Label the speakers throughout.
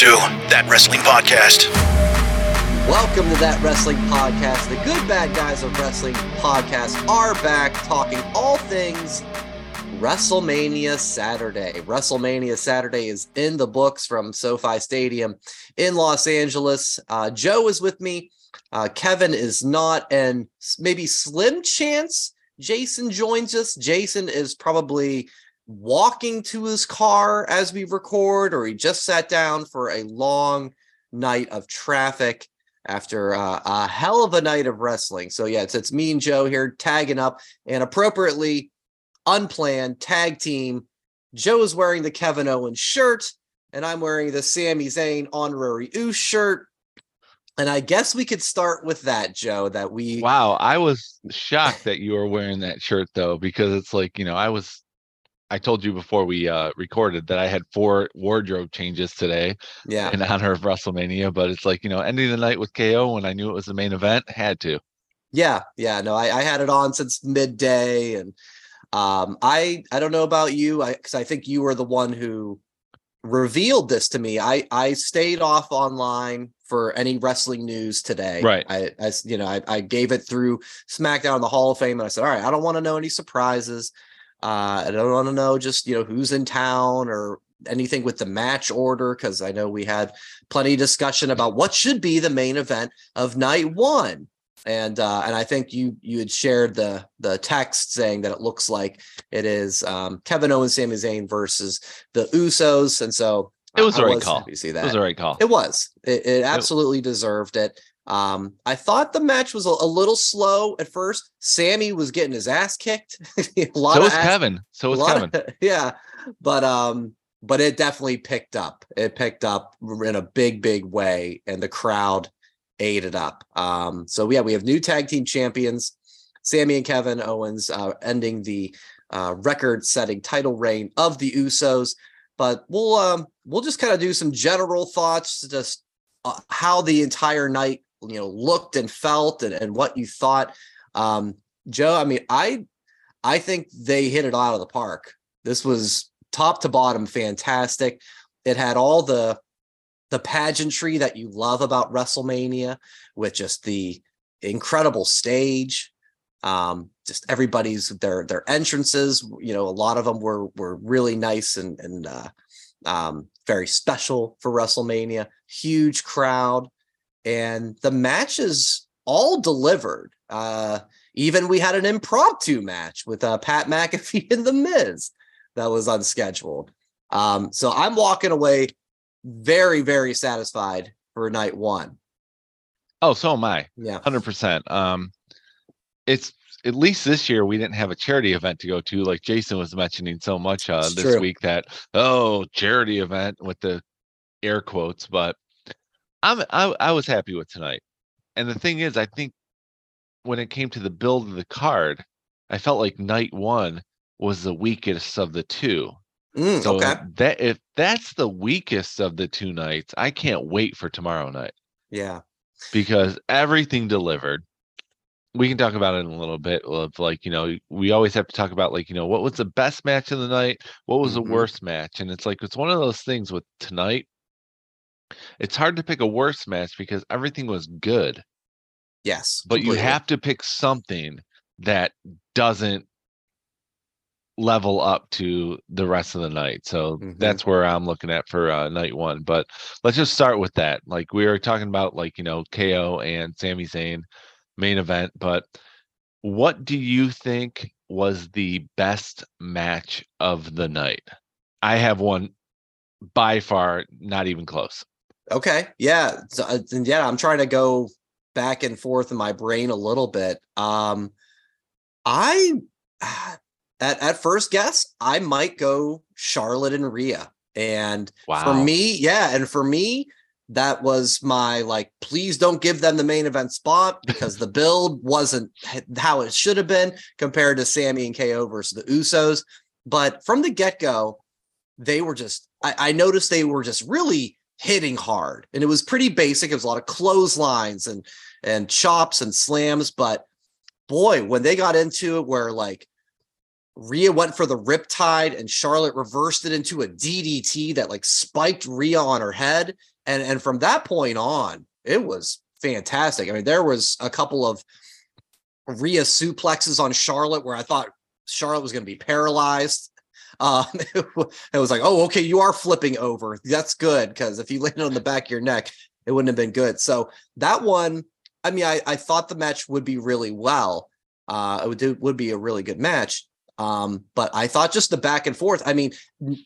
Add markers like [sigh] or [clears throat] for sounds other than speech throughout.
Speaker 1: to That Wrestling Podcast.
Speaker 2: Welcome to That Wrestling Podcast. The good bad guys of wrestling podcast are back talking all things WrestleMania Saturday. WrestleMania Saturday is in the books from SoFi Stadium in Los Angeles. Uh, Joe is with me. Uh, Kevin is not, and maybe slim chance Jason joins us. Jason is probably walking to his car as we record, or he just sat down for a long night of traffic after uh, a hell of a night of wrestling. So yeah, it's it's me and Joe here tagging up, and appropriately unplanned tag team. Joe is wearing the Kevin Owens shirt, and I'm wearing the Sami Zayn honorary Ooh shirt. And I guess we could start with that, Joe. That we
Speaker 3: wow, I was shocked that you were wearing that shirt though, because it's like you know I was I told you before we uh, recorded that I had four wardrobe changes today.
Speaker 2: Yeah.
Speaker 3: In [laughs] honor of WrestleMania, but it's like you know, ending the night with KO when I knew it was the main event, had to.
Speaker 2: Yeah, yeah. No, I, I had it on since midday, and um, I I don't know about you, I because I think you were the one who revealed this to me. I I stayed off online for any wrestling news today.
Speaker 3: Right.
Speaker 2: I, I you know I, I gave it through SmackDown the Hall of Fame, and I said, all right, I don't want to know any surprises. Uh, I don't want to know just you know who's in town or anything with the match order because I know we had plenty of discussion about what should be the main event of night one. And uh, and I think you you had shared the the text saying that it looks like it is um, Kevin Owens, Sami Zayn versus the Usos, and so
Speaker 3: it was
Speaker 2: I
Speaker 3: the right
Speaker 2: was
Speaker 3: call.
Speaker 2: to see that.
Speaker 3: It was the right call.
Speaker 2: It was. It, it absolutely deserved it. Um, I thought the match was a, a little slow at first. Sami was getting his ass kicked. [laughs] a lot
Speaker 3: so
Speaker 2: of
Speaker 3: was
Speaker 2: ass-
Speaker 3: Kevin. So was Kevin.
Speaker 2: of- [laughs] yeah, but um, but it definitely picked up. It picked up in a big, big way, and the crowd ate it up. Um, so yeah, we have new tag team champions, Sami and Kevin Owens, uh, ending the uh, record-setting title reign of the Usos. But we'll um, we'll just kind of do some general thoughts, just uh, how the entire night you know looked and felt, and, and what you thought. Um, Joe, I mean, I I think they hit it out of the park. This was top to bottom fantastic. It had all the the pageantry that you love about WrestleMania with just the incredible stage. Um, just everybody's their their entrances, you know, a lot of them were were really nice and and uh, um, very special for WrestleMania. Huge crowd, and the matches all delivered. Uh, even we had an impromptu match with uh, Pat McAfee and The Miz that was unscheduled. Um, so I'm walking away very, very satisfied for night one.
Speaker 3: Oh, so am I.
Speaker 2: Yeah.
Speaker 3: Hundred percent. Um, it's at least this year we didn't have a charity event to go to, like Jason was mentioning so much uh, this
Speaker 2: true.
Speaker 3: week. That oh, charity event with the air quotes, but I'm I, I was happy with tonight. And the thing is, I think when it came to the build of the card, I felt like night one was the weakest of the two.
Speaker 2: Mm,
Speaker 3: So
Speaker 2: okay.
Speaker 3: that if that's the weakest of the two nights, I can't wait for tomorrow night
Speaker 2: Yeah.
Speaker 3: because everything delivered. We can talk about it in a little bit of like, you know, we always have to talk about like, you know, what was the best match of the night? What was
Speaker 2: Mhm.
Speaker 3: the worst match? And it's like it's one of those things with tonight. It's hard to pick a worst match because everything was good,
Speaker 2: Yes.
Speaker 3: but you have to pick something that doesn't level up to the rest of the night. So
Speaker 2: Mhm.
Speaker 3: that's where I'm looking at for uh, night one. But let's just start with that. Like we were talking about, like you know, KO and Sami Zayn main event. But what do you think was the best match of the night? I have one by far, not even close.
Speaker 2: Okay. Yeah. So, uh, yeah, I'm trying to go back and forth in my brain a little bit. Um, I at at first guess I might go Charlotte and Rhea, and
Speaker 3: Wow.
Speaker 2: for me, yeah, and for me. That was my like, please don't give them the main event spot because the build wasn't how it should have been compared to Sami and KO versus the Usos. But from the get go, they were just, I, I noticed they were just really hitting hard and it was pretty basic. It was a lot of clotheslines and and chops and slams, but boy, when they got into it where like Rhea went for the riptide and Charlotte reversed it into a DDT that like spiked Rhea on her head. And and from that point on, it was fantastic. I mean, there was a couple of Rhea suplexes on Charlotte where I thought Charlotte was going to be paralyzed. [laughs] Um, it, was like, oh, okay, you are flipping over. That's good because if you [laughs] landed on the back of your neck, it wouldn't have been good. So that one, I mean, I, I thought the match would be really well. Uh, it would, would be a really good match. Um, but I thought just the back and forth. I mean,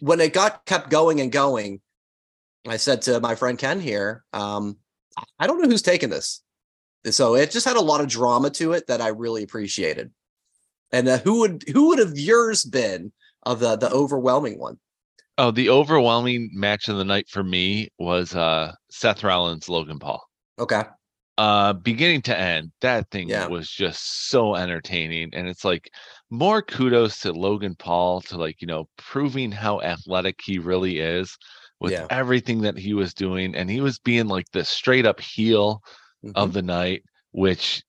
Speaker 2: when it got kept going and going, I said to my friend Ken here, um, I don't know who's taking this. So it just had a lot of drama to it that I really appreciated. And uh, who would who would have yours been of the the overwhelming one?
Speaker 3: Oh, the overwhelming match of the night for me was uh Seth Rollins Logan Paul.
Speaker 2: Okay.
Speaker 3: Uh beginning to end, that thing
Speaker 2: Yeah.
Speaker 3: was just so entertaining and it's like more kudos to Logan Paul to like, you know, proving how athletic he really is with
Speaker 2: Yeah.
Speaker 3: everything that he was doing and he was being like the straight up heel
Speaker 2: Mhm.
Speaker 3: of the night, which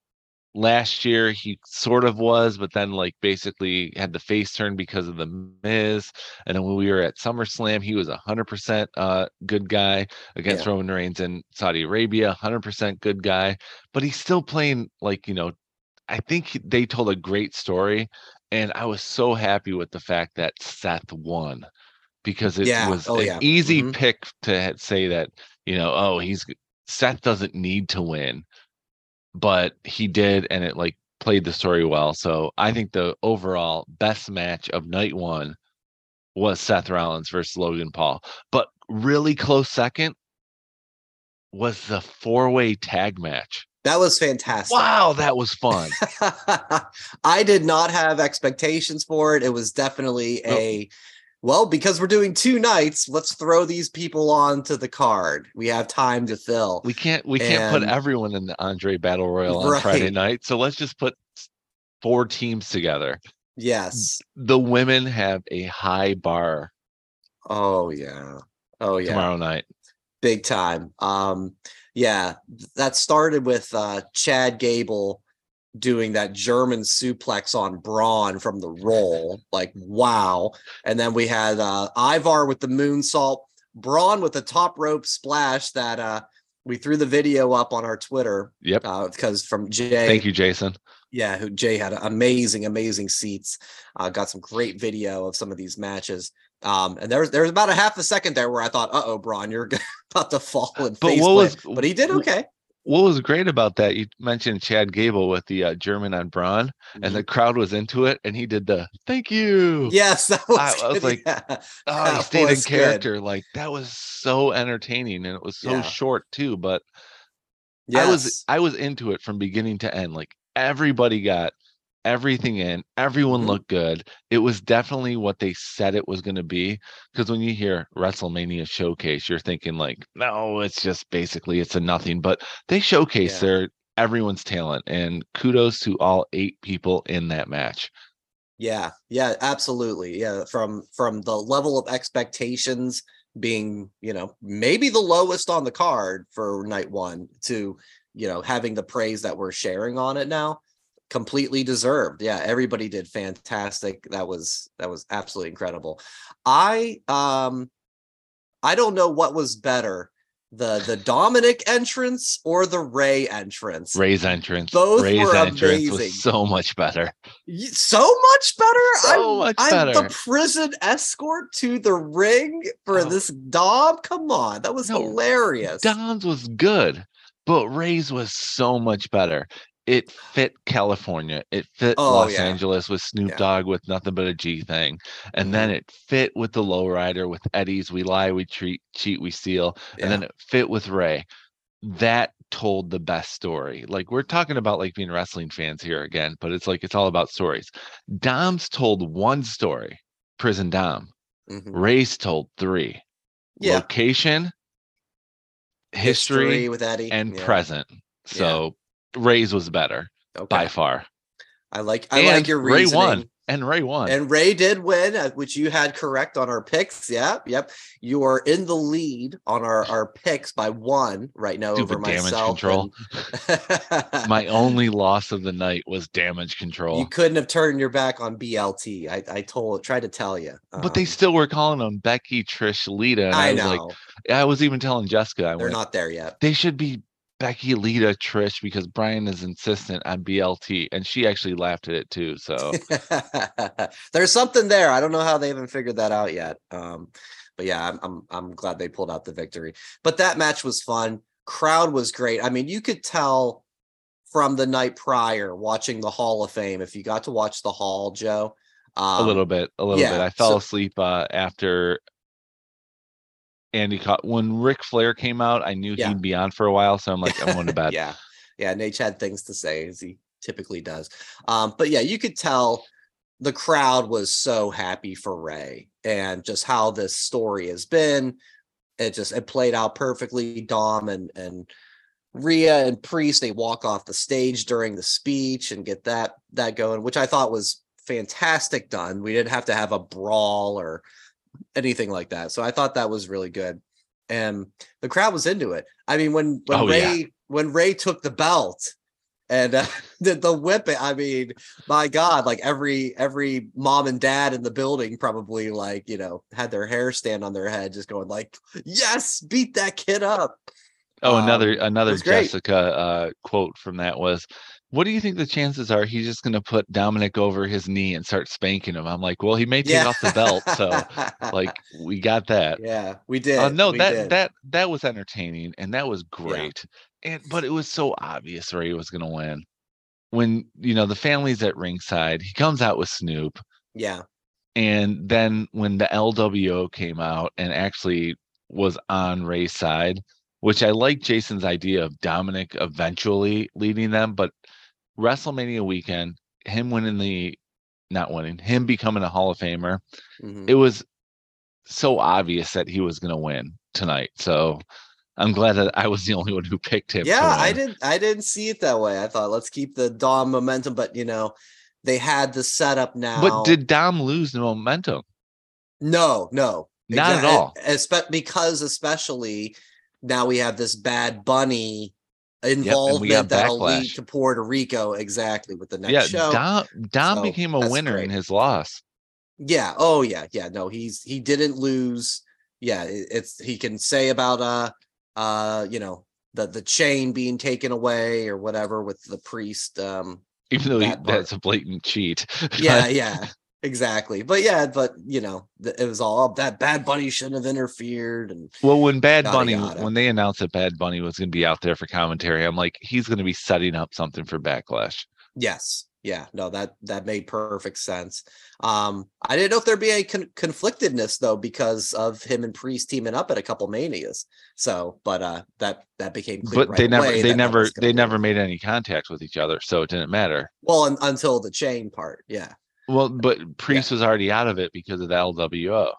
Speaker 3: last year he sort of was, but then like basically had the face turn because of the Miz. And then when we were at SummerSlam, he was a hundred percent uh good guy against
Speaker 2: Yeah.
Speaker 3: Roman Reigns in Saudi Arabia, hundred percent good guy, but he's still playing like you know. I think they told a great story, and I was so happy with the fact that Seth won because it
Speaker 2: Yeah.
Speaker 3: was
Speaker 2: Oh,
Speaker 3: an
Speaker 2: yeah.
Speaker 3: easy
Speaker 2: Mhm.
Speaker 3: pick to say that you know, oh, he's Seth doesn't need to win, but he did, and it like played the story well. So I think the overall best match of night one was Seth Rollins versus Logan Paul. But really close second was the four way tag match.
Speaker 2: That was fantastic.
Speaker 3: Wow, that was fun. [laughs]
Speaker 2: I did not have expectations for it. It was definitely
Speaker 3: Nope.
Speaker 2: a well, because we're doing two nights, let's throw these people onto the card. We have time to fill.
Speaker 3: We can't we can't put everyone in the Andre Battle Royal on Friday night. So let's just put four teams together.
Speaker 2: Yes.
Speaker 3: The women have a high bar
Speaker 2: Oh yeah. Oh yeah.
Speaker 3: tomorrow night.
Speaker 2: big time. Um, yeah, that started with uh, Chad Gable doing that German suplex on Braun from the roll. Like, wow. And then we had uh, Ivar with the moonsault, Braun with the top rope splash that uh, we threw the video up on our Twitter
Speaker 3: Yep.
Speaker 2: because from Jay.
Speaker 3: Thank you, Jason.
Speaker 2: Yeah, who Jay had amazing, amazing seats. Uh, got some great video of some of these matches. Um, and there was there was about a half a second there where I thought, "Uh oh, Braun, you're [laughs] about to fall and
Speaker 3: But
Speaker 2: face
Speaker 3: what was-
Speaker 2: But he did okay.
Speaker 3: What was great about that? You mentioned Chad Gable with the uh, German on Braun, and the crowd was into it, and he did the thank you.
Speaker 2: yes, [laughs] that was,
Speaker 3: I- I was like,
Speaker 2: yeah.
Speaker 3: Oh, he stayed in
Speaker 2: was good.
Speaker 3: character. Like that was so entertaining, and it was so
Speaker 2: Yeah.
Speaker 3: short too. But
Speaker 2: yes.
Speaker 3: I was I was into it from beginning to end. Like everybody got everything in. Everyone
Speaker 2: Mhm.
Speaker 3: looked good. It was definitely what they said it was going to be. Because when you hear WrestleMania showcase, you're thinking like, no, it's just basically it's a nothing. But they showcase
Speaker 2: Yeah.
Speaker 3: their everyone's talent, and kudos to all eight people in that match.
Speaker 2: Yeah, yeah, absolutely. Yeah, from from the level of expectations being, you know, maybe the lowest on the card for night 1 to, you know, having the praise that we're sharing on it now, completely deserved. Yeah, everybody did fantastic. That was that was absolutely incredible. I um I don't know what was better, the the Dominic entrance or the Rey entrance.
Speaker 3: Rey's entrance,
Speaker 2: Both
Speaker 3: Rey's
Speaker 2: were
Speaker 3: entrance
Speaker 2: amazing.
Speaker 3: was so much better.
Speaker 2: So much better.
Speaker 3: So
Speaker 2: I'm,
Speaker 3: much
Speaker 2: I'm the prison escort to the ring for
Speaker 3: Oh.
Speaker 2: this Dom. Come on, that was
Speaker 3: No,
Speaker 2: hilarious.
Speaker 3: Don's was good, but Rey's was so much better. It fit California. It fit
Speaker 2: Oh,
Speaker 3: Los
Speaker 2: yeah.
Speaker 3: Angeles with Snoop
Speaker 2: Yeah.
Speaker 3: Dogg with nothing but a G thing. And then it fit with the lowrider with Eddie's We Lie, We Treat, Cheat, We Steal. And then it fit with Rey. That told the best story. Like we're talking about like being wrestling fans here again, but it's like it's all about stories. Dom's told one story, Prison Dom.
Speaker 2: Mhm.
Speaker 3: Rey's told three.
Speaker 2: yeah,
Speaker 3: Location, history,
Speaker 2: with Eddie
Speaker 3: and
Speaker 2: yeah.
Speaker 3: present. So Rey's was better
Speaker 2: Okay.
Speaker 3: by far.
Speaker 2: I like I
Speaker 3: and
Speaker 2: like your
Speaker 3: Rey
Speaker 2: reasoning.
Speaker 3: won. and Rey won.
Speaker 2: And Rey did win, uh, which you had correct on our picks. Yep, yep. You are in the lead on our, our picks by one right now
Speaker 3: Stupid
Speaker 2: over
Speaker 3: damage control.
Speaker 2: and- [laughs]
Speaker 3: My only loss of the night was damage control.
Speaker 2: you couldn't have turned your back on BLT. I, I told, tried to tell you.
Speaker 3: but they
Speaker 2: Um,
Speaker 3: still were calling them Becky, Trish, Lita. And I,
Speaker 2: I
Speaker 3: was
Speaker 2: know
Speaker 3: like, I was even telling Jessica, I
Speaker 2: they're
Speaker 3: went,
Speaker 2: not there yet.
Speaker 3: they should be Becky, Lita, Trish, because Brian is insistent on BLT. And she actually laughed at it too. So [laughs]
Speaker 2: There's something there. I don't know how they haven't figured that out yet. Um, but yeah, I'm, I'm I'm glad they pulled out the victory. But that match was fun. Crowd was great. I mean, you could tell from the night prior watching the Hall of Fame. If you got to watch the Hall, Joe, um,
Speaker 3: a little bit, a little bit. I fell
Speaker 2: so-
Speaker 3: asleep uh, after Andy caught when Ric Flair came out. I knew
Speaker 2: Yeah.
Speaker 3: he'd be on for a while, so I'm like, I'm going to [laughs] bed.
Speaker 2: yeah, yeah. Nate had things to say as he typically does. Um, but yeah, you could tell the crowd was so happy for Rey and just how this story has been. It just it played out perfectly. Dom and and Rhea and Priest they walk off the stage during the speech and get that that going, which I thought was fantastic done. We didn't have to have a brawl or anything like that. So I thought that was really good. And the crowd was into it. I mean, when when
Speaker 3: Oh, yeah.
Speaker 2: Rey when Rey took the belt and uh, [laughs] the the whip it, I mean, my God, like every every mom and dad in the building probably like you know had their hair stand on their head, just going like, "Yes, beat that kid up."
Speaker 3: Oh, another
Speaker 2: Um, it
Speaker 3: another. Jessica uh, quote from that was, "What do you think the chances are he's just going to put Dominic over his knee and start spanking him?" I'm like, "Well, he may take off the belt, so like [laughs] we got that."
Speaker 2: yeah, we did.
Speaker 3: Uh, no,
Speaker 2: we
Speaker 3: that
Speaker 2: did.
Speaker 3: that that was entertaining and that was great. And but it was so obvious Rey was going to win. When you know the family's at ringside, he comes out with Snoop,
Speaker 2: yeah,
Speaker 3: and then when the LWO came out and actually was on Rey's side, which I like Jason's idea of Dominic eventually leading them, but WrestleMania weekend, him winning the not winning, him becoming a Hall of Famer,
Speaker 2: mhm.
Speaker 3: it was so obvious that he was going to win tonight. So I'm glad that I was the only one who picked him.
Speaker 2: yeah. I didn't. I didn't see it that way. I thought let's keep the Dom momentum, but you know, they had the setup now.
Speaker 3: But did Dom lose the momentum?
Speaker 2: No, no,
Speaker 3: Not at all.
Speaker 2: because especially now we have this bad bunny involvement
Speaker 3: got
Speaker 2: that'll lead to Puerto Rico exactly with the next
Speaker 3: yeah,
Speaker 2: show.
Speaker 3: Dom Dom
Speaker 2: So,
Speaker 3: became a winner in his loss.
Speaker 2: Yeah. Oh yeah. Yeah. No, he's he didn't lose. Yeah. it- it's he can say about uh uh you know the the chain being taken away or whatever with the priest. Um.
Speaker 3: Even though
Speaker 2: That part.
Speaker 3: that's a blatant cheat. [laughs]
Speaker 2: Yeah. yeah. Exactly. But yeah. But you know it was all "Oh, that bad bunny shouldn't have interfered and
Speaker 3: well, when Bad
Speaker 2: Yada,
Speaker 3: Bunny,
Speaker 2: yada.
Speaker 3: when they announced that Bad Bunny was going to be out there for commentary, I'm like, he's going to be setting up something for Backlash.
Speaker 2: Yes. Yeah. No, that that made perfect sense. Um, I didn't know if there'd be any con- conflictedness though because of him and Priest teaming up at a couple manias. So, but uh, that that became clear.
Speaker 3: But they never, they never, they
Speaker 2: be-
Speaker 3: never made any contact with each other, so it didn't matter.
Speaker 2: Well, un- until the chain part. Yeah.
Speaker 3: Well, but Priest was already out of it because of the LWO.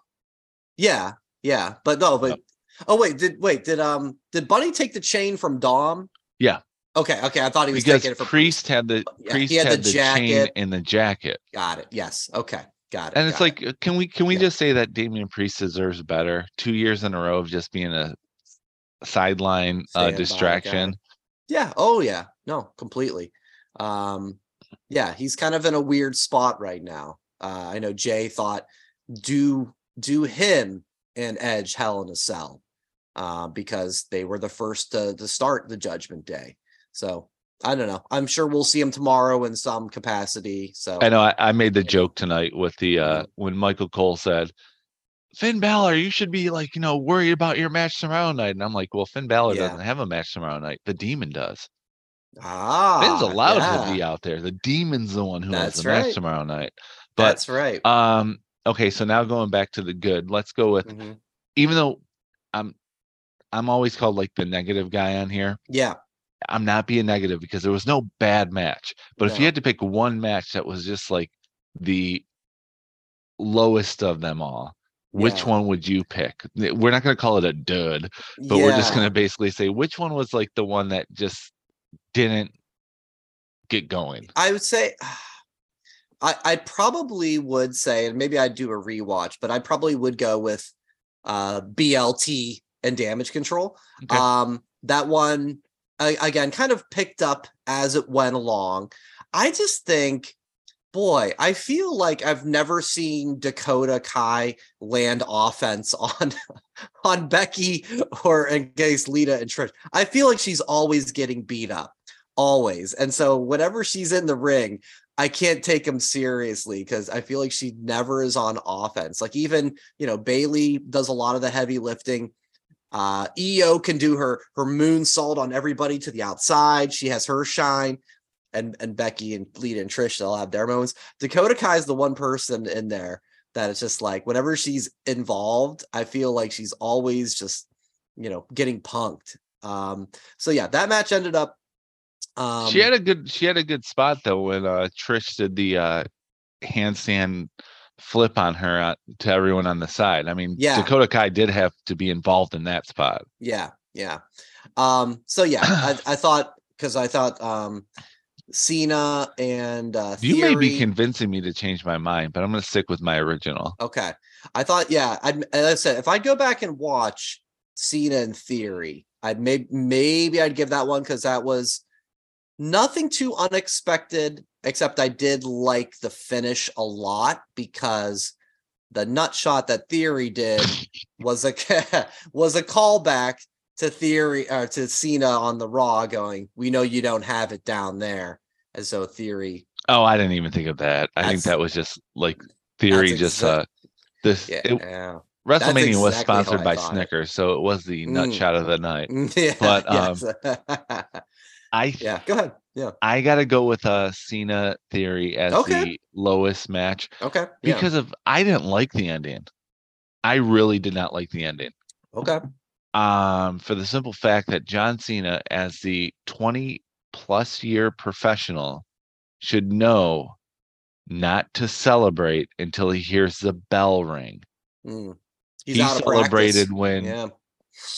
Speaker 2: Yeah. Yeah. But no. But oh wait, did wait did um did Bunny take the chain from Dom?
Speaker 3: Yeah.
Speaker 2: Okay. Okay. I thought he was
Speaker 3: because
Speaker 2: taking it from
Speaker 3: Priest had the
Speaker 2: Yeah,
Speaker 3: Priest
Speaker 2: he had
Speaker 3: had,
Speaker 2: the
Speaker 3: the, chain in the jacket,
Speaker 2: Got it. Yes. Okay. Got it.
Speaker 3: and it's like,
Speaker 2: it.
Speaker 3: uh, can we can we
Speaker 2: Yeah.
Speaker 3: just say that Damian Priest deserves better? Two years in a row of just being a sideline uh, distraction.
Speaker 2: Yeah. Oh yeah. No, completely. Um, yeah, he's kind of in a weird spot right now. Uh, I know Jay thought do do him and Edge Hell in a Cell uh, because they were the first to, to start the Judgment Day. So I don't know. I'm sure we'll see him tomorrow in some capacity. So
Speaker 3: I know I, I made the joke tonight with the uh
Speaker 2: Mhm.
Speaker 3: when Michael Cole said, Finn Balor, you should be like, you know, worried about your match tomorrow night. And I'm like, well, Finn Balor
Speaker 2: Yeah.
Speaker 3: doesn't have a match tomorrow night. The demon does.
Speaker 2: Ah,
Speaker 3: Finn's allowed
Speaker 2: yeah,
Speaker 3: to be out there. The demon's the one who has
Speaker 2: That's
Speaker 3: the match tomorrow night. But
Speaker 2: That's right.
Speaker 3: um, okay, so now going back to the good, let's go with
Speaker 2: Mhm.
Speaker 3: even though I'm I'm always called like the negative guy on here.
Speaker 2: Yeah.
Speaker 3: I'm not being negative because there was no bad match. But if you had to pick one match that was just like the lowest of them all, which
Speaker 2: Yeah.
Speaker 3: one would you pick? We're not going to call it a dud, but we're just going to basically say which one was like the one that just didn't get going.
Speaker 2: I would say [sighs] I, I probably would say, and maybe I'd do a rewatch, but I probably would go with uh BLT and damage control.
Speaker 3: Okay.
Speaker 2: Um, that one I, again kind of picked up as it went along. I just think, boy, I feel like I've never seen Dakota Kai land offense [laughs] on on Becky or against Lita and Trish. I feel like she's always getting beat up, always. And so whenever she's in the ring, I can't take him seriously because I feel like she never is on offense. Like even you know Bayley does a lot of the heavy lifting. Uh, IYO can do her her moonsault on everybody to the outside. She has her shine, and and Becky and Lita and Trish they'll have their moments. Dakota Kai is the one person in there that it's just like whenever she's involved, I feel like she's always just you know getting punked. Um, so yeah, that match ended up. Um,
Speaker 3: she had a good she had a good spot though when uh Trish did the uh handstand flip on her uh, to everyone on the side. I mean,
Speaker 2: Yeah.
Speaker 3: Dakota Kai did have to be involved in that spot.
Speaker 2: Yeah, yeah. Um, so yeah, I, [clears throat] I thought because I thought um Cena and uh
Speaker 3: You may be convincing me to change my mind, but I'm going to stick with my original.
Speaker 2: okay. I thought, yeah, I'd as I said, if I go back and watch Cena and Theory, I'd maybe maybe I'd give that one because that was nothing too unexpected, except I did like the finish a lot because the nut shot that Theory did was a [laughs] was a callback to Theory or to Cena on the Raw, going, "We know you don't have it down there," and so Theory,
Speaker 3: Oh, I didn't even think of that. I think that was just like theory. just uh, this
Speaker 2: yeah,
Speaker 3: it- WrestleMania was
Speaker 2: exactly how
Speaker 3: sponsored by
Speaker 2: it.
Speaker 3: Snickers, so it was the nut
Speaker 2: Mm.
Speaker 3: shot of the night. [laughs]
Speaker 2: yeah,
Speaker 3: But, um,
Speaker 2: yes. [laughs]
Speaker 3: I
Speaker 2: yeah, go ahead, yeah,
Speaker 3: I got to go with uh Cena theory as
Speaker 2: Okay.
Speaker 3: the lowest match
Speaker 2: okay, yeah,
Speaker 3: because of I didn't like the ending. I really did not like the ending.
Speaker 2: okay,
Speaker 3: um, for the simple fact that John Cena, as the 20 plus year professional, should know not to celebrate until he hears the bell ring.
Speaker 2: Mm.
Speaker 3: He celebrated when
Speaker 2: yeah,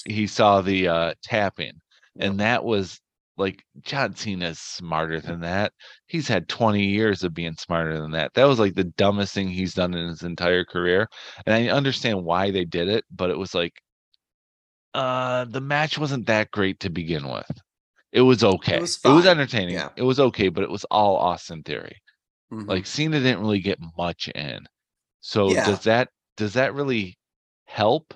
Speaker 3: he saw the uh, tapping,
Speaker 2: Yeah.
Speaker 3: and that was like John Cena's smarter than that. He's had 20 years of being smarter than that. That was like the dumbest thing he's done in his entire career. And I understand why they did it, but it was like uh the match wasn't that great to begin with. It was okay.
Speaker 2: was
Speaker 3: it was entertaining.
Speaker 2: yeah.
Speaker 3: It was okay, but it was all Austin theory.
Speaker 2: mhm.
Speaker 3: Like Cena didn't really get much in. So
Speaker 2: Yeah.
Speaker 3: does that does that really help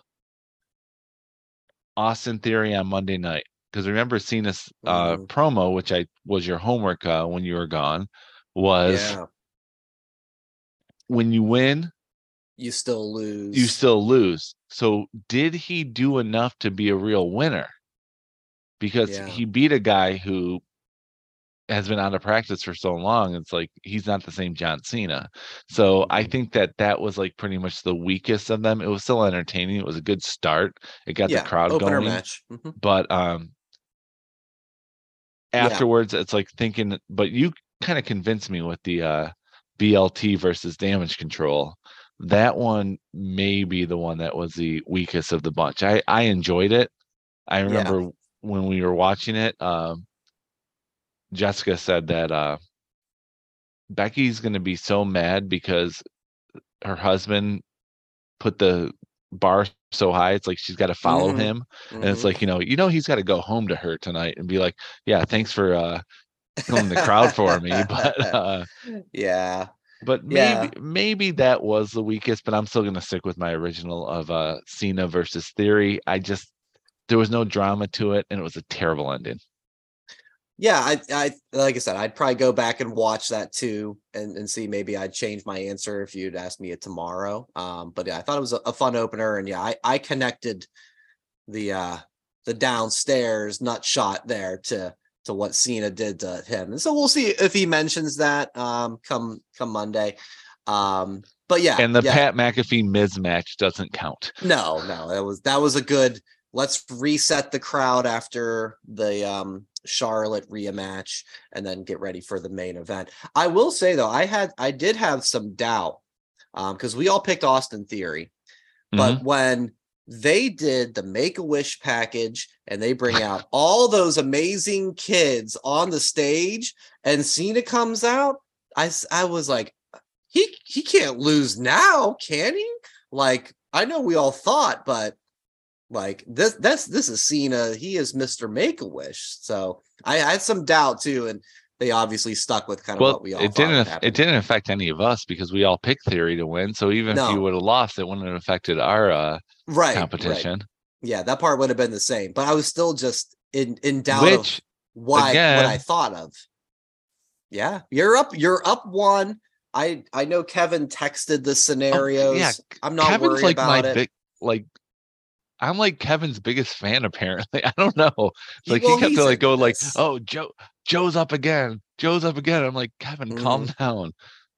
Speaker 3: Austin Theory on Monday night? Because remember Cena's uh,
Speaker 2: Mhm.
Speaker 3: promo, which I was your homework uh, when you were gone, was
Speaker 2: yeah,
Speaker 3: when you win,
Speaker 2: you still lose.
Speaker 3: you still lose. So did he do enough to be a real winner? Because
Speaker 2: Yeah.
Speaker 3: he beat a guy who has been out of practice for so long. It's like he's not the same John Cena. So I
Speaker 2: Mhm.
Speaker 3: think that that was like pretty much the weakest of them. It was still entertaining. It was a good start. It got
Speaker 2: yeah,
Speaker 3: the crowd going.
Speaker 2: match. Mhm.
Speaker 3: But um
Speaker 2: Yeah.
Speaker 3: afterwards it's like thinking but you kind of convinced me with the uh BLT versus damage control. That one may be the one that was the weakest of the bunch. I I enjoyed it. I remember when we were watching it, um Jessica said that uh Becky's going to be so mad because her husband put the bar so high it's like she's got to follow
Speaker 2: Mhm.
Speaker 3: him and it's
Speaker 2: Mhm.
Speaker 3: like you know you know he's got to go home to her tonight and be like yeah thanks for uh filling the crowd for me [laughs] but [laughs] uh
Speaker 2: yeah,
Speaker 3: but maybe
Speaker 2: Yeah.
Speaker 3: maybe that was the weakest but i'm still gonna stick with my original of uh cena versus theory i just there was no drama to it and it was a terrible ending
Speaker 2: yeah. I, I, like I said, I'd probably go back and watch that too, and and see maybe I'd change my answer if you'd asked me it tomorrow. Um, but yeah, I thought it was a, a fun opener, and yeah, I I connected the uh the downstairs nut shot there to to what Cena did to him, and so we'll see if he mentions that um come come Monday. Um, but yeah,
Speaker 3: and the
Speaker 2: yeah.
Speaker 3: pat mcafee miz match doesn't count
Speaker 2: No, no, that was that was a good. Let's reset the crowd after the um Charlotte rematch, and then get ready for the main event. I will say though, I had I did have some doubt um because we all picked Austin Theory, but
Speaker 3: Mhm.
Speaker 2: when they did the Make a Wish package and they bring [laughs] out all those amazing kids on the stage, and Cena comes out, I I was like, he he can't lose now, can he? Like I know we all thought, but like this that's this is Cena. He is Mr. Make a Wish. So I, I had some doubt too, and they obviously stuck with kind of
Speaker 3: Well,
Speaker 2: what we all
Speaker 3: it didn't. It didn't affect any of us because we all picked Theory to win. So even if you would have lost, it wouldn't have affected our uh,
Speaker 2: right right.
Speaker 3: competition.
Speaker 2: Yeah, that part would have been the same, but I was still just in in doubt
Speaker 3: Which
Speaker 2: of why what I thought of. Yeah, you're up. You're up one. I I know Kevin texted the
Speaker 3: oh,
Speaker 2: scenarios.
Speaker 3: yeah,
Speaker 2: I'm not
Speaker 3: Kevin's
Speaker 2: worried
Speaker 3: like my
Speaker 2: about it.
Speaker 3: big like. I'm like Kevin's biggest fan. Apparently, [laughs] I don't know. Like
Speaker 2: well,
Speaker 3: he kept to like go like, "Oh, Joe, Joe's up again. Joe's up again." I'm like, Kevin, calm
Speaker 2: Mm-hmm.
Speaker 3: down.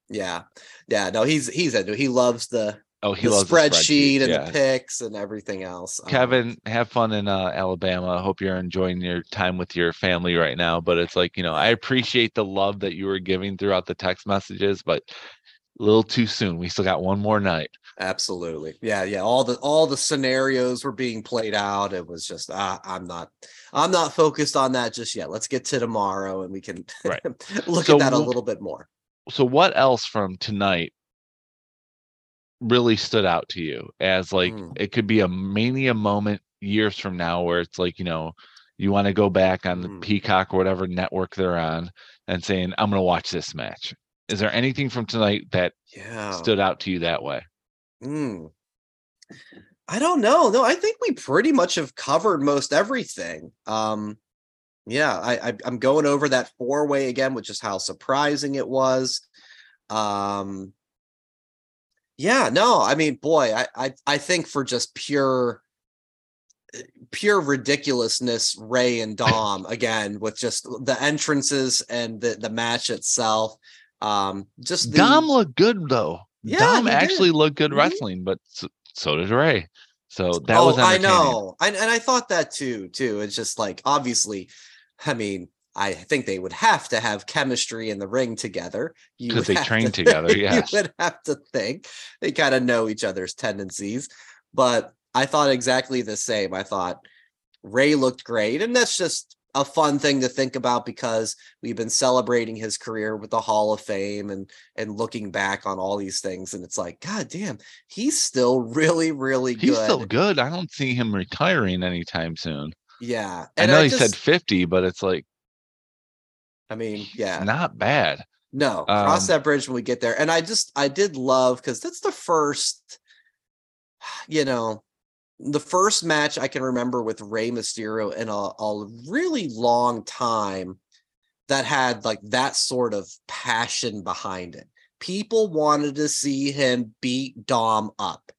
Speaker 2: Yeah, yeah. No, he's he's into. it. He loves the
Speaker 3: Oh, he
Speaker 2: the
Speaker 3: loves
Speaker 2: spreadsheet and
Speaker 3: yeah.
Speaker 2: the picks and everything else. Um,
Speaker 3: Kevin, have fun in uh, Alabama. I hope you're enjoying your time with your family right now. But it's like, you know, I appreciate the love that you were giving throughout the text messages, but a little too soon. We still got one more night.
Speaker 2: Absolutely. Yeah, yeah. All the all the scenarios were being played out. It was just uh, I'm not I'm not focused on that just yet. Let's get to tomorrow and we can
Speaker 3: Right. [laughs]
Speaker 2: look
Speaker 3: So
Speaker 2: at that a little bit more.
Speaker 3: So, what else from tonight really stood out to you as like
Speaker 2: Mm.
Speaker 3: it could be a mania moment years from now where it's like, you know, you want to go back on the
Speaker 2: Mm.
Speaker 3: Peacock or whatever network they're on and saying, I'm going to watch this match? Is there anything from tonight that
Speaker 2: Yeah.
Speaker 3: stood out to you that way?
Speaker 2: Mm. I don't know. No, I think we pretty much have covered most everything. Um, yeah, I, I I'm going over that four way again, which is how surprising it was. Um, yeah, no, I mean, boy, I I I think for just pure eh, pure ridiculousness, Rey and [laughs] Dom again with just the entrances and the the match itself. Um, just the,
Speaker 3: Dom looked good though.
Speaker 2: Yeah,
Speaker 3: Dom
Speaker 2: he did.
Speaker 3: actually looked good
Speaker 2: Mhm.
Speaker 3: wrestling, but so, so did Rey. So that
Speaker 2: oh,
Speaker 3: was
Speaker 2: I know, and and I thought that too. Too. It's just like obviously, I mean, I think they would have to have chemistry in the ring together. You
Speaker 3: 'Cause
Speaker 2: would
Speaker 3: they train
Speaker 2: to- [laughs]
Speaker 3: together, yes.
Speaker 2: you would have to think they kind of know each other's tendencies. But I thought exactly the same. I thought Rey looked great, and that's just a fun thing to think about because we've been celebrating his career with the Hall of Fame and and looking back on all these things, and it's like, God damn, he's still [laughs] really, really
Speaker 3: He's
Speaker 2: good.
Speaker 3: He's still good. I don't see him retiring anytime soon.
Speaker 2: Yeah,
Speaker 3: I
Speaker 2: and
Speaker 3: know he
Speaker 2: just,
Speaker 3: said 50, but it's like
Speaker 2: I mean, yeah,
Speaker 3: not bad.
Speaker 2: no, cross
Speaker 3: um,
Speaker 2: that bridge when we get there. And I just, I did love because that's the first, [sighs] you know, the first match I can remember with Rey Mysterio in a, a really long time that had like that sort of passion behind it. People wanted to see him beat Dom up.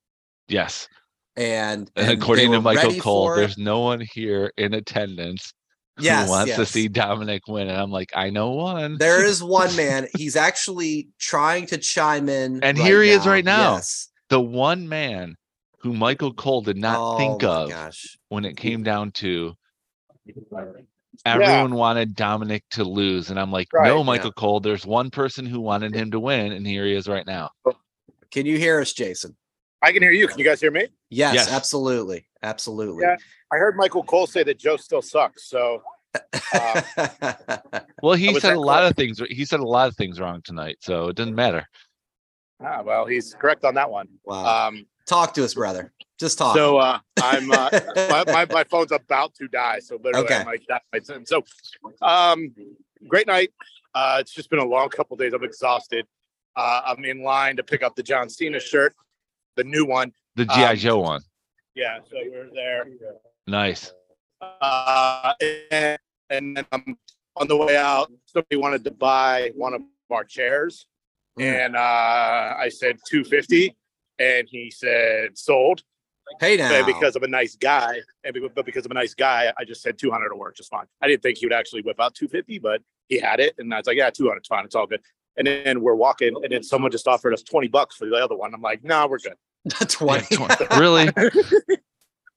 Speaker 3: Yes.
Speaker 2: And, [laughs]
Speaker 3: And,
Speaker 2: and
Speaker 3: according to Michael Cole, there's no one here in attendance
Speaker 2: yes,
Speaker 3: who wants to see Dominic win. And I'm like, I know one.
Speaker 2: There is [laughs] one man. He's actually trying to chime in.
Speaker 3: And
Speaker 2: right
Speaker 3: here he is right now.
Speaker 2: Yes.
Speaker 3: the one man who Michael Cole did not
Speaker 2: oh
Speaker 3: think of
Speaker 2: Gosh.
Speaker 3: when it came down to everyone wanted Dominic to lose. And I'm like,
Speaker 4: Right,
Speaker 3: no,
Speaker 4: yeah.
Speaker 3: Michael Cole, there's one person who wanted him to win, and here he is right now.
Speaker 2: Can you hear us, Jason?
Speaker 4: I can hear you. Can you guys hear me?
Speaker 2: Yes,
Speaker 3: Yes.
Speaker 2: absolutely. Absolutely.
Speaker 4: Yeah. I heard Michael Cole say that Joe still sucks. So [laughs] Uh,
Speaker 3: Well, he said a lot of things. He said a lot of things wrong tonight, so it doesn't matter.
Speaker 4: ah, well, he's correct on that one.
Speaker 2: wow.
Speaker 4: Um,
Speaker 2: talk to us, brother. Just talk.
Speaker 4: so uh, I'm uh, [laughs] my, my, my phone's about to die. So literally,
Speaker 2: Okay.
Speaker 4: I might die. my son. So, um, great night. Uh, it's just been a long couple days. I'm exhausted. Uh, I'm in line to pick up the John Cena shirt, the new one.
Speaker 3: The GI
Speaker 4: Um,
Speaker 3: Joe one,
Speaker 4: Yeah, so we're there.
Speaker 3: nice.
Speaker 4: Uh, and, and then I'm on the way out. Somebody wanted to buy one of our chairs,
Speaker 2: Mm.
Speaker 4: and uh, I said 250, and he said sold.
Speaker 2: hey now.
Speaker 4: But because I'm a nice guy, and but because I'm a nice guy, I just said 200 to work just fine. I didn't think he would actually whip out 250, but he had it, and I was like, yeah, 200 is fine. It's all good. And then we're walking, and then someone just offered us 20 bucks for the other one. I'm like, no, nah, we're good. [laughs]
Speaker 2: 20.
Speaker 3: Yeah, tw- really? [laughs]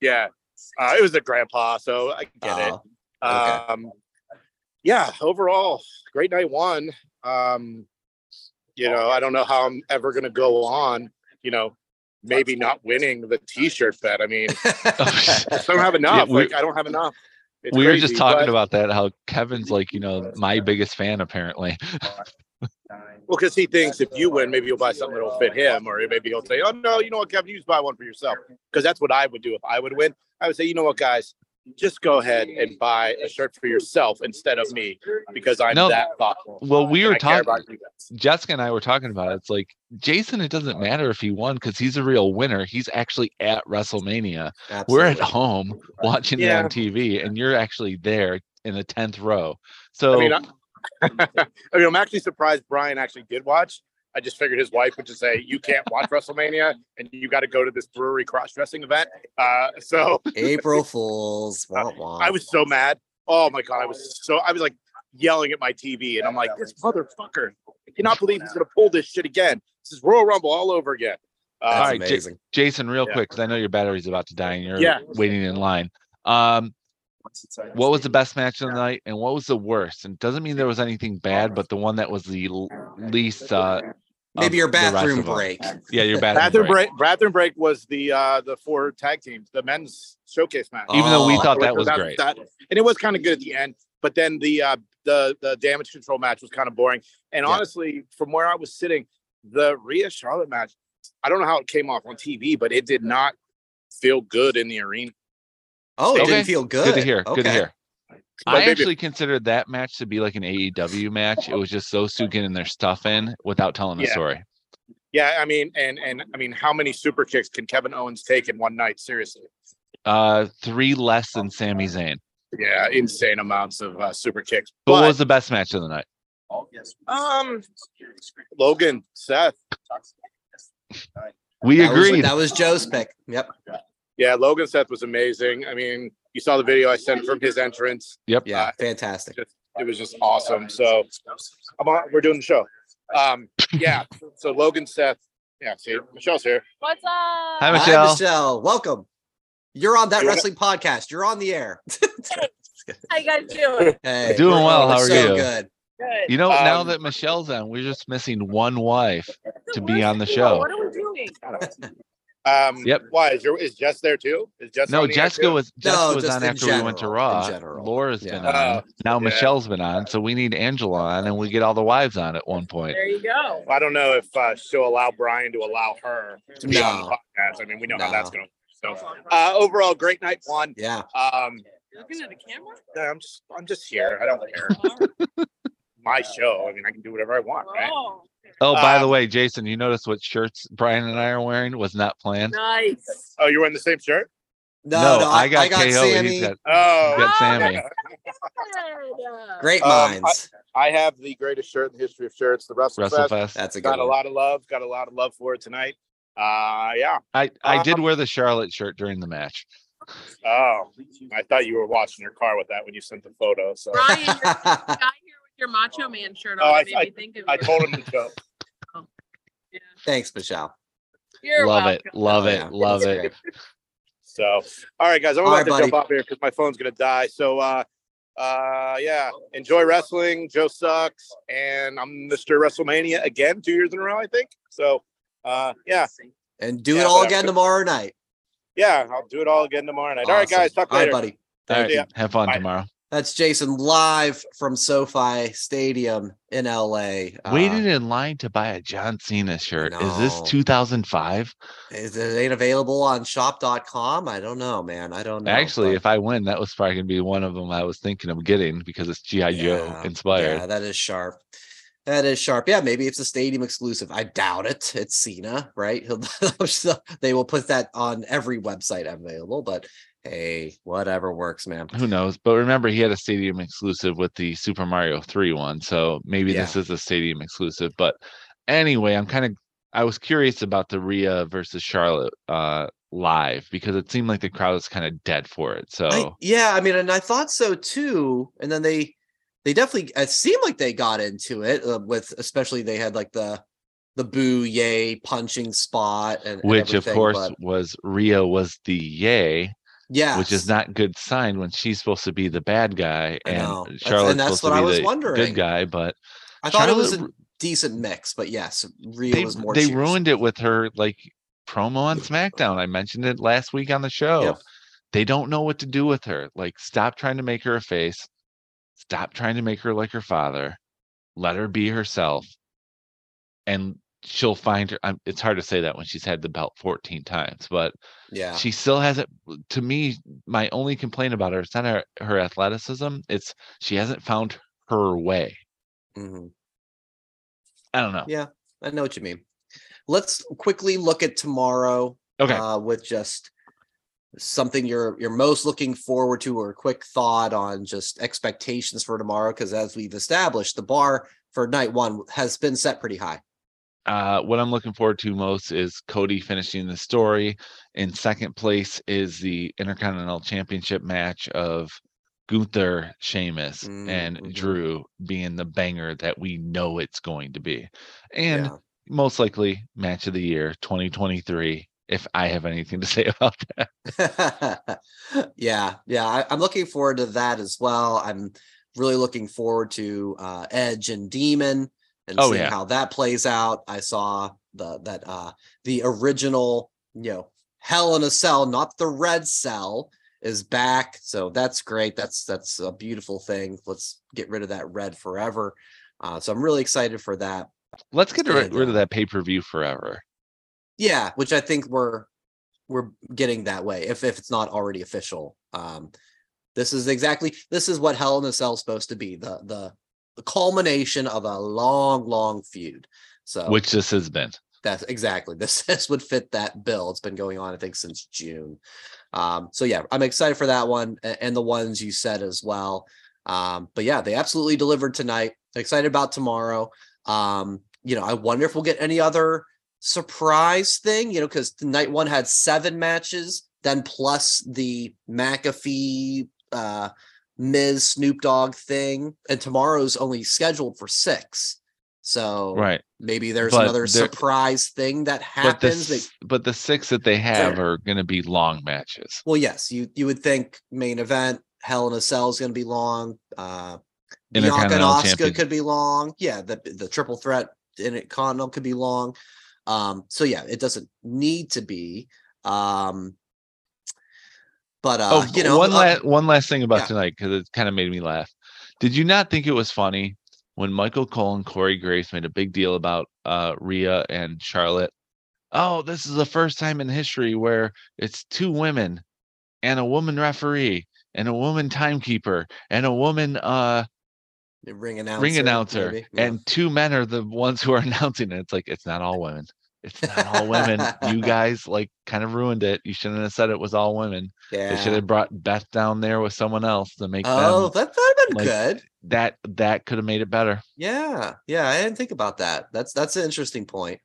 Speaker 4: Yeah, uh, it was a grandpa, so I get it.
Speaker 2: Oh, okay.
Speaker 4: Um, yeah, overall, great night one. Um, you know, I don't know how I'm ever going to go on, you know, maybe not winning the t-shirt bet. I mean, [laughs] [laughs] I don't have enough.
Speaker 3: Yeah, we-
Speaker 4: like, I don't have enough. It's
Speaker 3: we were just talking
Speaker 4: but-
Speaker 3: about that. How Kevin's like, you know, my biggest fan apparently. [laughs]
Speaker 4: Well, because he thinks if you win, maybe you'll buy something that'll fit him, or maybe he'll say, "Oh no, you know what, Kevin, you just buy one for yourself." Because that's what I would do if I would win. I would say, "You know what, guys, just go ahead and buy a shirt for yourself instead of me, because I'm
Speaker 3: No.
Speaker 4: that thoughtful."
Speaker 3: Well, we were talking.
Speaker 4: about you guys.
Speaker 3: Jessica and I were talking about it. It's like Jason. It doesn't matter if he won because he's a real winner. He's actually at WrestleMania. We're at home watching it on TV, and you're actually there in the tenth row. So
Speaker 4: I mean, [laughs] I, I mean, I'm actually surprised Brian actually did watch. I just figured his wife would just say, "You can't watch WrestleMania, and you got to go to this brewery cross dressing event." Uh, so
Speaker 2: April [laughs] Fools. Wah, wah.
Speaker 4: I was so mad. Oh my god, I was so I was like yelling at my TV, and I'm like, "This motherfucker! I cannot believe he's gonna pull this shit again. This is Royal Rumble all over again."
Speaker 2: That's
Speaker 4: Uh,
Speaker 3: Alright, J- Jason, real
Speaker 4: Yeah.
Speaker 3: quick, because I know your battery's about to die and you're
Speaker 4: Yeah.
Speaker 3: waiting in line. Um, what was the best match of the night, and what was the worst? And it doesn't mean there was anything bad, but the one that was the l- least. Uh,
Speaker 2: Maybe your bathroom break. [laughs]
Speaker 3: Yeah, your bathroom,
Speaker 4: bathroom
Speaker 3: break.
Speaker 4: break. Bathroom break was the uh the four tag teams, the men's showcase match.
Speaker 3: Even though we
Speaker 2: Oh.
Speaker 3: thought that
Speaker 4: So
Speaker 3: was great.
Speaker 4: that- and it was kind of good at the end. But then the uh, the the damage control match was kind of boring. And
Speaker 2: Yeah.
Speaker 4: honestly, from where I was sitting, the Rhea Charlotte match, I don't know how it came off on TV, but it did not feel good in the arena.
Speaker 2: Oh, it
Speaker 3: Okay.
Speaker 2: didn't feel good.
Speaker 3: Good to hear. Good to hear.
Speaker 4: But
Speaker 3: I
Speaker 4: maybe-
Speaker 3: actually considered that match to be like an AEW match. It was just so two getting their stuff in without telling a
Speaker 4: Yeah.
Speaker 3: story.
Speaker 4: Yeah, I mean, and and I mean, how many super kicks can Kevin Owens take in one night? Seriously.
Speaker 3: Uh, three less than Sami Zayn.
Speaker 4: Yeah, insane amounts of uh, super kicks.
Speaker 3: But what was the best match of the night? Oh yes.
Speaker 4: Um, Logan, Seth.
Speaker 3: We
Speaker 2: That was,
Speaker 3: agreed.
Speaker 2: that was Joe's pick. Yep.
Speaker 4: Yeah, Logan Seth was amazing. I mean, you saw the video I sent from his entrance.
Speaker 3: Yep.
Speaker 2: Yeah.
Speaker 4: Uh,
Speaker 2: Fantastic.
Speaker 4: just it was just awesome. So I'm on, we're doing the show. Um, yeah. [laughs] So Logan Seth. Yeah, see, Michelle's here.
Speaker 5: What's up?
Speaker 3: Hi,
Speaker 2: Hi,
Speaker 3: Michelle.
Speaker 2: Michelle. Welcome. You're on that
Speaker 4: You wanna-
Speaker 2: wrestling podcast. You're on the air. [laughs]
Speaker 5: How you guys doing?
Speaker 2: Hey,
Speaker 3: Doing well. How are
Speaker 2: so
Speaker 3: you?
Speaker 2: Good.
Speaker 5: Good.
Speaker 3: You know, now
Speaker 4: Um,
Speaker 3: that Michelle's on, we're just missing one wife to be on the show.
Speaker 5: What are we doing?
Speaker 4: Um,
Speaker 3: Yep.
Speaker 4: Why is your is Jess there too? Is Jess
Speaker 3: No,
Speaker 4: on the air
Speaker 3: Jessica was Jessica was
Speaker 2: just
Speaker 3: on
Speaker 2: in
Speaker 3: after we went to
Speaker 2: general,
Speaker 3: Raw.
Speaker 2: general.
Speaker 3: Laura's been on.
Speaker 4: Oh,
Speaker 3: Now
Speaker 4: yeah.
Speaker 3: Michelle's been on, so we need Angela on, and we get all the wives on at one point.
Speaker 5: There you go.
Speaker 4: I don't know if uh, she'll allow Brian to allow her to be on the podcast. I mean, we know how that's going. to So, uh, overall, great night one.
Speaker 2: Yeah.
Speaker 4: Um,
Speaker 5: Looking at the camera?
Speaker 4: I'm just, I'm just here. I don't care. [laughs] My show. I mean, I can do whatever I want, right?
Speaker 5: Oh,
Speaker 3: Oh, by the
Speaker 4: Um,
Speaker 3: way, Jason, you notice what shirts Brian and I are wearing was not planned.
Speaker 5: nice.
Speaker 4: Oh, you're wearing the same shirt?
Speaker 2: No,
Speaker 3: No,
Speaker 2: no,
Speaker 3: I got
Speaker 2: I got
Speaker 3: KO.
Speaker 2: Sami.
Speaker 3: He's got,
Speaker 4: Oh,
Speaker 3: he's got
Speaker 5: Oh,
Speaker 3: Sami.
Speaker 5: Good.
Speaker 2: Great
Speaker 4: Um, I-
Speaker 2: minds.
Speaker 4: I have the greatest shirt in the history of shirts, the WrestleFest.
Speaker 3: WrestleFest.
Speaker 2: That's a good
Speaker 4: Got a lot of love. Got a lot of love for it tonight. Uh, yeah.
Speaker 3: I I did
Speaker 4: Um,
Speaker 3: wear the Charlotte shirt during the match.
Speaker 4: Oh, I thought you were washing your car with that when you sent the photo. So
Speaker 5: Brian, you're [laughs] the guy here with your Macho Man shirt
Speaker 4: Oh. I-
Speaker 5: It made me think of
Speaker 4: I
Speaker 5: you.
Speaker 4: told him to go.
Speaker 5: Yeah.
Speaker 2: Thanks, Michelle.
Speaker 5: You're
Speaker 3: love
Speaker 5: welcome.
Speaker 3: it. Love
Speaker 2: Oh,
Speaker 3: it.
Speaker 2: yeah.
Speaker 3: Love it.
Speaker 4: So, all right, guys, I'm
Speaker 2: All
Speaker 4: about
Speaker 2: right,
Speaker 4: to
Speaker 2: buddy.
Speaker 4: jump off here because my phone's gonna die. So, uh, uh, yeah, enjoy wrestling. Joe sucks, and I'm Mr. WrestleMania again, two years in a row, I think. So, uh, yeah,
Speaker 2: And do
Speaker 4: Yeah,
Speaker 2: it all
Speaker 4: but-
Speaker 2: again tomorrow night.
Speaker 4: yeah, I'll do it all again tomorrow night. All right, guys, talk
Speaker 2: All right,
Speaker 4: later.
Speaker 2: buddy.
Speaker 3: All right. Have fun
Speaker 4: Bye.
Speaker 3: tomorrow.
Speaker 2: That's Jason live from SoFi Stadium in LA. Uh,
Speaker 3: Waited in line to buy a John Cena shirt. Is this 2005?
Speaker 2: Is it ain't available on shop.com? I don't know, man. I don't know.
Speaker 3: Actually,
Speaker 2: but-
Speaker 3: if I win, that was probably gonna be one of them I was thinking of getting because it's GI Joe inspired.
Speaker 2: Yeah, that is sharp. That is sharp. Yeah, maybe it's a stadium exclusive. I doubt it. It's Cena, right? He'll, [laughs] they will put that on every website available, but hey, whatever works, man.
Speaker 3: Who knows? But remember, he had a stadium exclusive with the Super Mario 3 one. So maybe this is a stadium exclusive. But anyway, I'm kind of I was curious about the Rhea versus Charlotte uh live because it seemed like the crowd was kind of dead for it. So
Speaker 2: I, yeah, I mean, and I thought so too. And then they, they definitely, it seemed like they got into it uh, with, especially they had like the, the boo yay punching spot and and
Speaker 3: which of course
Speaker 2: but
Speaker 3: was Rhea was the yay,
Speaker 2: yeah,
Speaker 3: which is not good sign when she's supposed to be the bad guy and.
Speaker 2: That's- and that's
Speaker 3: supposed
Speaker 2: what
Speaker 3: to
Speaker 2: I was
Speaker 3: the
Speaker 2: wondering.
Speaker 3: good guy. But
Speaker 2: I thought it was a decent mix, but yes, Rhea
Speaker 3: they,
Speaker 2: was more.
Speaker 3: they
Speaker 2: cheers.
Speaker 3: ruined it with her like promo on SmackDown. I mentioned it last week on the show.
Speaker 2: Yep.
Speaker 3: They don't know what to do with her. Like, stop trying to make her a face. Stop trying to make her like her father. let her be herself, and she'll find her. I'm, it's hard to say that when she's had the belt 14 times, but
Speaker 2: Yeah.
Speaker 3: she still hasn't. To me, my only complaint about her is not her, her athleticism. It's she hasn't found her way.
Speaker 2: Mhm.
Speaker 3: I don't know.
Speaker 2: Yeah. I know what you mean. Let's quickly look at tomorrow.
Speaker 3: Okay.
Speaker 2: Uh, with just something you're you're most looking forward to, or a quick thought on just expectations for tomorrow. Because as we've established, the bar for night one has been set pretty high.
Speaker 3: Uh, what I'm looking forward to most is Cody finishing the story. In second place is the Intercontinental Championship match of Gunther, Sheamus,
Speaker 2: Mm,
Speaker 3: and
Speaker 2: mhm.
Speaker 3: Drew being the banger that we know it's going to be. And
Speaker 2: Yeah.
Speaker 3: most likely match of the year 2023, if I have anything to say [laughs] about that. [laughs]
Speaker 2: yeah, yeah, I, I'm looking forward to that as well. I'm really looking forward to uh, Edge and Demon and
Speaker 3: Oh,
Speaker 2: seeing
Speaker 3: yeah.
Speaker 2: how that plays out. I saw the that uh the original, you know, Hell in a Cell, not the red cell, is back. So that's great. That's that's a beautiful thing. Let's get rid of that red forever. Uh, so I'm really excited for that.
Speaker 3: Let's get rid,
Speaker 2: And,
Speaker 3: rid of
Speaker 2: uh,
Speaker 3: that pay per view forever.
Speaker 2: Yeah, which I think we're we're getting that way if if it's not already official. Um this is exactly this is what Hell in a Cell is supposed to be the the the culmination of a long long feud. So
Speaker 3: Which this has been.
Speaker 2: that's exactly [laughs] this this would fit that bill. It's been going on I think since June. Um so yeah, I'm excited for that one and the ones you said as well. Um but yeah, they absolutely delivered tonight. Excited about tomorrow. Um you know, I wonder if we'll get any other surprise thing, you know, because night one had seven matches, then plus the McAfee uh Miz Snoop Dogg thing, and tomorrow's only scheduled for six. So
Speaker 3: Right.
Speaker 2: maybe there's
Speaker 3: But
Speaker 2: another surprise thing that
Speaker 3: But the,
Speaker 2: happens. that-
Speaker 3: but the six that they have are going to be long matches.
Speaker 2: well, yes, you you would think main event Hell in a Cell is going to be long. Uh, Bianca and
Speaker 3: Asuka
Speaker 2: could be long. Yeah, the the triple threat Intercontinental could be long. Um, so yeah, it doesn't need to be. Um, but uh,
Speaker 3: oh,
Speaker 2: you know,
Speaker 3: one
Speaker 2: uh,
Speaker 3: last one last thing about
Speaker 2: yeah.
Speaker 3: tonight because it kind of made me laugh. Did you not think it was funny when Michael Cole and Corey Graves made a big deal about uh Rhea and Charlotte? Oh, this is the first time in history where it's two women and a woman referee and a woman timekeeper and a woman uh
Speaker 2: ring announcer,
Speaker 3: ring announcer
Speaker 2: yeah.
Speaker 3: and two men are the ones who are [laughs] announcing it. It's like it's not all women. It's not all women. You [laughs] guys like kind of ruined it. You shouldn't have said it was all women.
Speaker 2: yeah.
Speaker 3: They should have brought Beth down there with someone else to make
Speaker 2: Oh,
Speaker 3: them
Speaker 2: that would have been
Speaker 3: like-
Speaker 2: good.
Speaker 3: that that could have made it better.
Speaker 2: Yeah, yeah, I didn't think about that. That's that's an interesting point.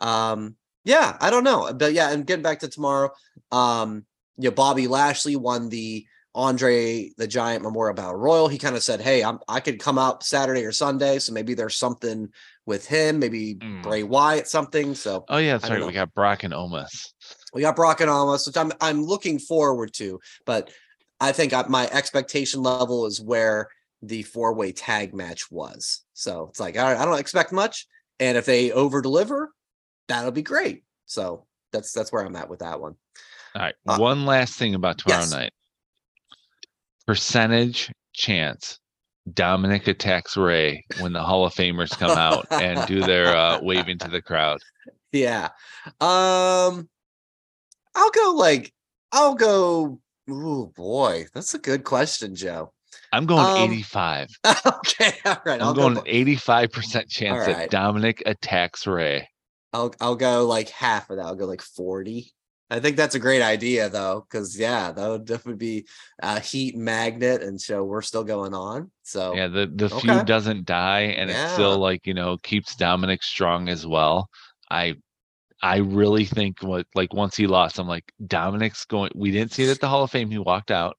Speaker 2: Um, yeah, I don't know, but yeah, and getting back to tomorrow, um, yeah, Bobby Lashley won the Andre the Giant Memorial Battle Royal. He kind of said, "Hey, I'm I could come out Saturday or Sunday, so maybe there's something with him, maybe
Speaker 3: Mm.
Speaker 2: Bray Wyatt, something." So
Speaker 3: Oh yeah, that's
Speaker 2: I don't
Speaker 3: right. We got Brock and Omos.
Speaker 2: we got Brock and Omos, which I'm I'm looking forward to, but I think I, my expectation level is where the four way tag match was. So it's like all right, I don't expect much, and if they over deliver, that'll be great. So that's that's where I'm at with that one.
Speaker 3: All right.
Speaker 2: Uh,
Speaker 3: One last thing about tomorrow
Speaker 2: yes.
Speaker 3: night. Percentage chance Dominic attacks Rey when the Hall of Famers come out and do their uh, [laughs] waving to the crowd.
Speaker 2: Yeah, um, I'll go like I'll go. oh boy, that's a good question, Joe.
Speaker 3: I'm going
Speaker 2: Um,
Speaker 3: 85. [laughs]
Speaker 2: okay, all right.
Speaker 3: I'm
Speaker 2: I'll
Speaker 3: going
Speaker 2: go.
Speaker 3: 85% chance
Speaker 2: All
Speaker 3: that. Dominic attacks Rey.
Speaker 2: I'll I'll go like half of that. I'll go like 40. I think that's a great idea though, because yeah, that would definitely be a heat magnet and show we're still going on. So
Speaker 3: Yeah, the, the
Speaker 2: okay.
Speaker 3: feud doesn't die and it still like, you know, keeps Dominic strong as well. I I really think what like once he lost, I'm like, Dominic's going we didn't see it at the Hall of Fame. He walked out.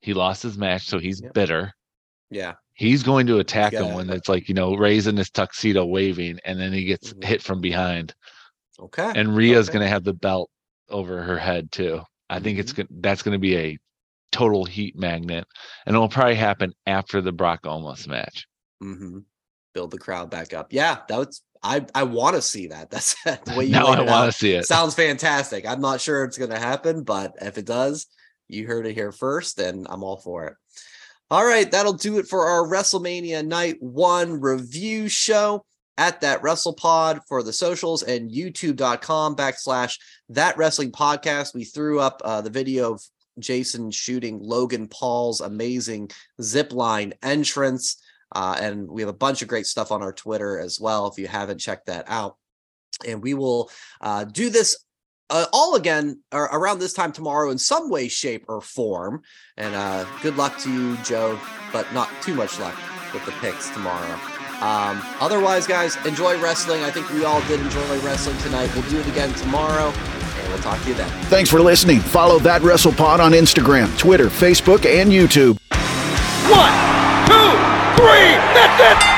Speaker 3: He lost his match, so he's
Speaker 2: Yep.
Speaker 3: bitter.
Speaker 2: yeah,
Speaker 3: He's going to attack him when it's like, you know, raising his tuxedo waving, and then he gets
Speaker 2: Mhm.
Speaker 3: hit from behind.
Speaker 2: okay.
Speaker 3: And Rhea's
Speaker 2: Okay.
Speaker 3: gonna have the belt over her head too. I think it's
Speaker 2: Mm-hmm.
Speaker 3: good that's gonna be a total heat magnet. And it'll probably happen after the Brock Omos match.
Speaker 2: hmm Build the crowd back up. Yeah, that was I I want to see that. [laughs] That's the way you
Speaker 3: now I want to see it.
Speaker 2: Sounds fantastic. I'm not sure it's going to happen, but if it does, you heard it here first, and I'm all for it. All right, that'll do it for our WrestleMania Night One review show at that WrestlePod for the socials and YouTube.com backslash that wrestling podcast. We threw up uh, the video of Jason shooting Logan Paul's amazing zip line entrance. Uh, and we have a bunch of great stuff on our Twitter as well if you haven't checked that out. And we will uh, do this uh, all again around this time tomorrow in some way, shape, or form. And uh, good luck to you, Joe, but not too much luck with the picks tomorrow. Um, otherwise, guys, enjoy wrestling. I think we all did enjoy wrestling tonight. We'll do it again tomorrow, and we'll talk to you then.
Speaker 6: Thanks for listening. Follow that WrestlePod on Instagram, Twitter, Facebook, and YouTube.
Speaker 7: One, two, three. That's it.